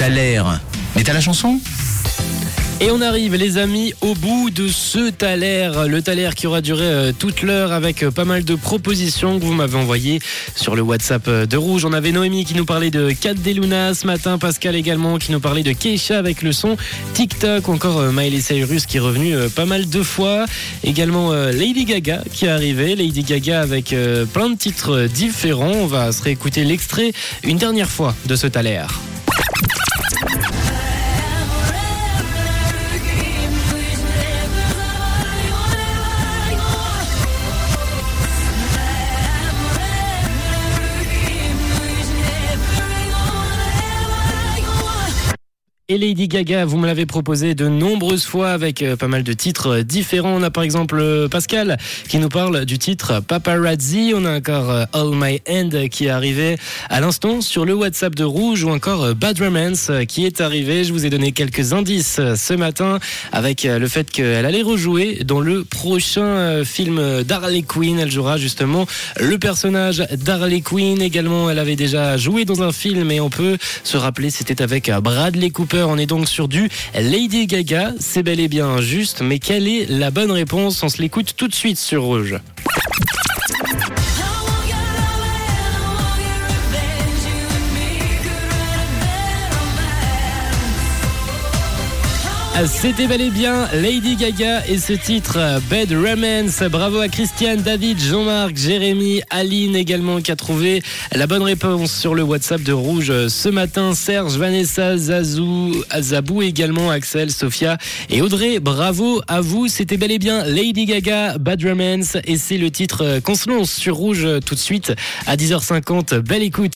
Thaler. Mais t'as la chanson? Et on arrive, les amis, au bout de ce Thaler. Le Thaler qui aura duré euh, toute l'heure avec euh, pas mal de propositions que vous m'avez envoyées sur le WhatsApp euh, de Rouge. On avait Noémie qui nous parlait de Kat Deluna ce matin, Pascal également qui nous parlait de Keisha avec le son TikTok, encore Miley Cyrus qui est revenu pas mal de fois. Également Lady Gaga qui est arrivée. Lady Gaga avec plein de titres différents. On va se réécouter l'extrait une dernière fois de ce Thaler. Et Lady Gaga. Vous me l'avez proposé de nombreuses fois avec euh, pas mal de titres euh, différents. On a par exemple euh, Pascal qui nous parle du titre Paparazzi. On a encore All My End qui est arrivé à l'instant sur le WhatsApp de Rouge ou encore Bad Romance qui est arrivé. Je vous ai donné quelques indices ce matin avec le fait qu'elle allait rejouer dans le prochain film d'Harley Quinn. Elle jouera justement le personnage d'Harley Quinn. Également, elle avait déjà joué dans un film et on peut se rappeler, c'était avec Bradley Cooper on est donc sur du Lady Gaga. C'est bel et bien juste, mais quelle est la bonne réponse? On se l'écoute tout de suite sur Rouge. C'était bel et bien Lady Gaga et ce titre Bed Romance. Bravo à Christiane, David, Jean-Marc, Jérémy, Aline également qui a trouvé la bonne réponse sur le WhatsApp de Rouge ce matin. Serge, Vanessa, Zazou, Zabou également, Axel, Sophia et Audrey. Bravo à vous. C'était bel et bien Lady Gaga, Bad Romance et c'est le titre qu'on se lance sur Rouge tout de suite à 10h50. Belle écoute.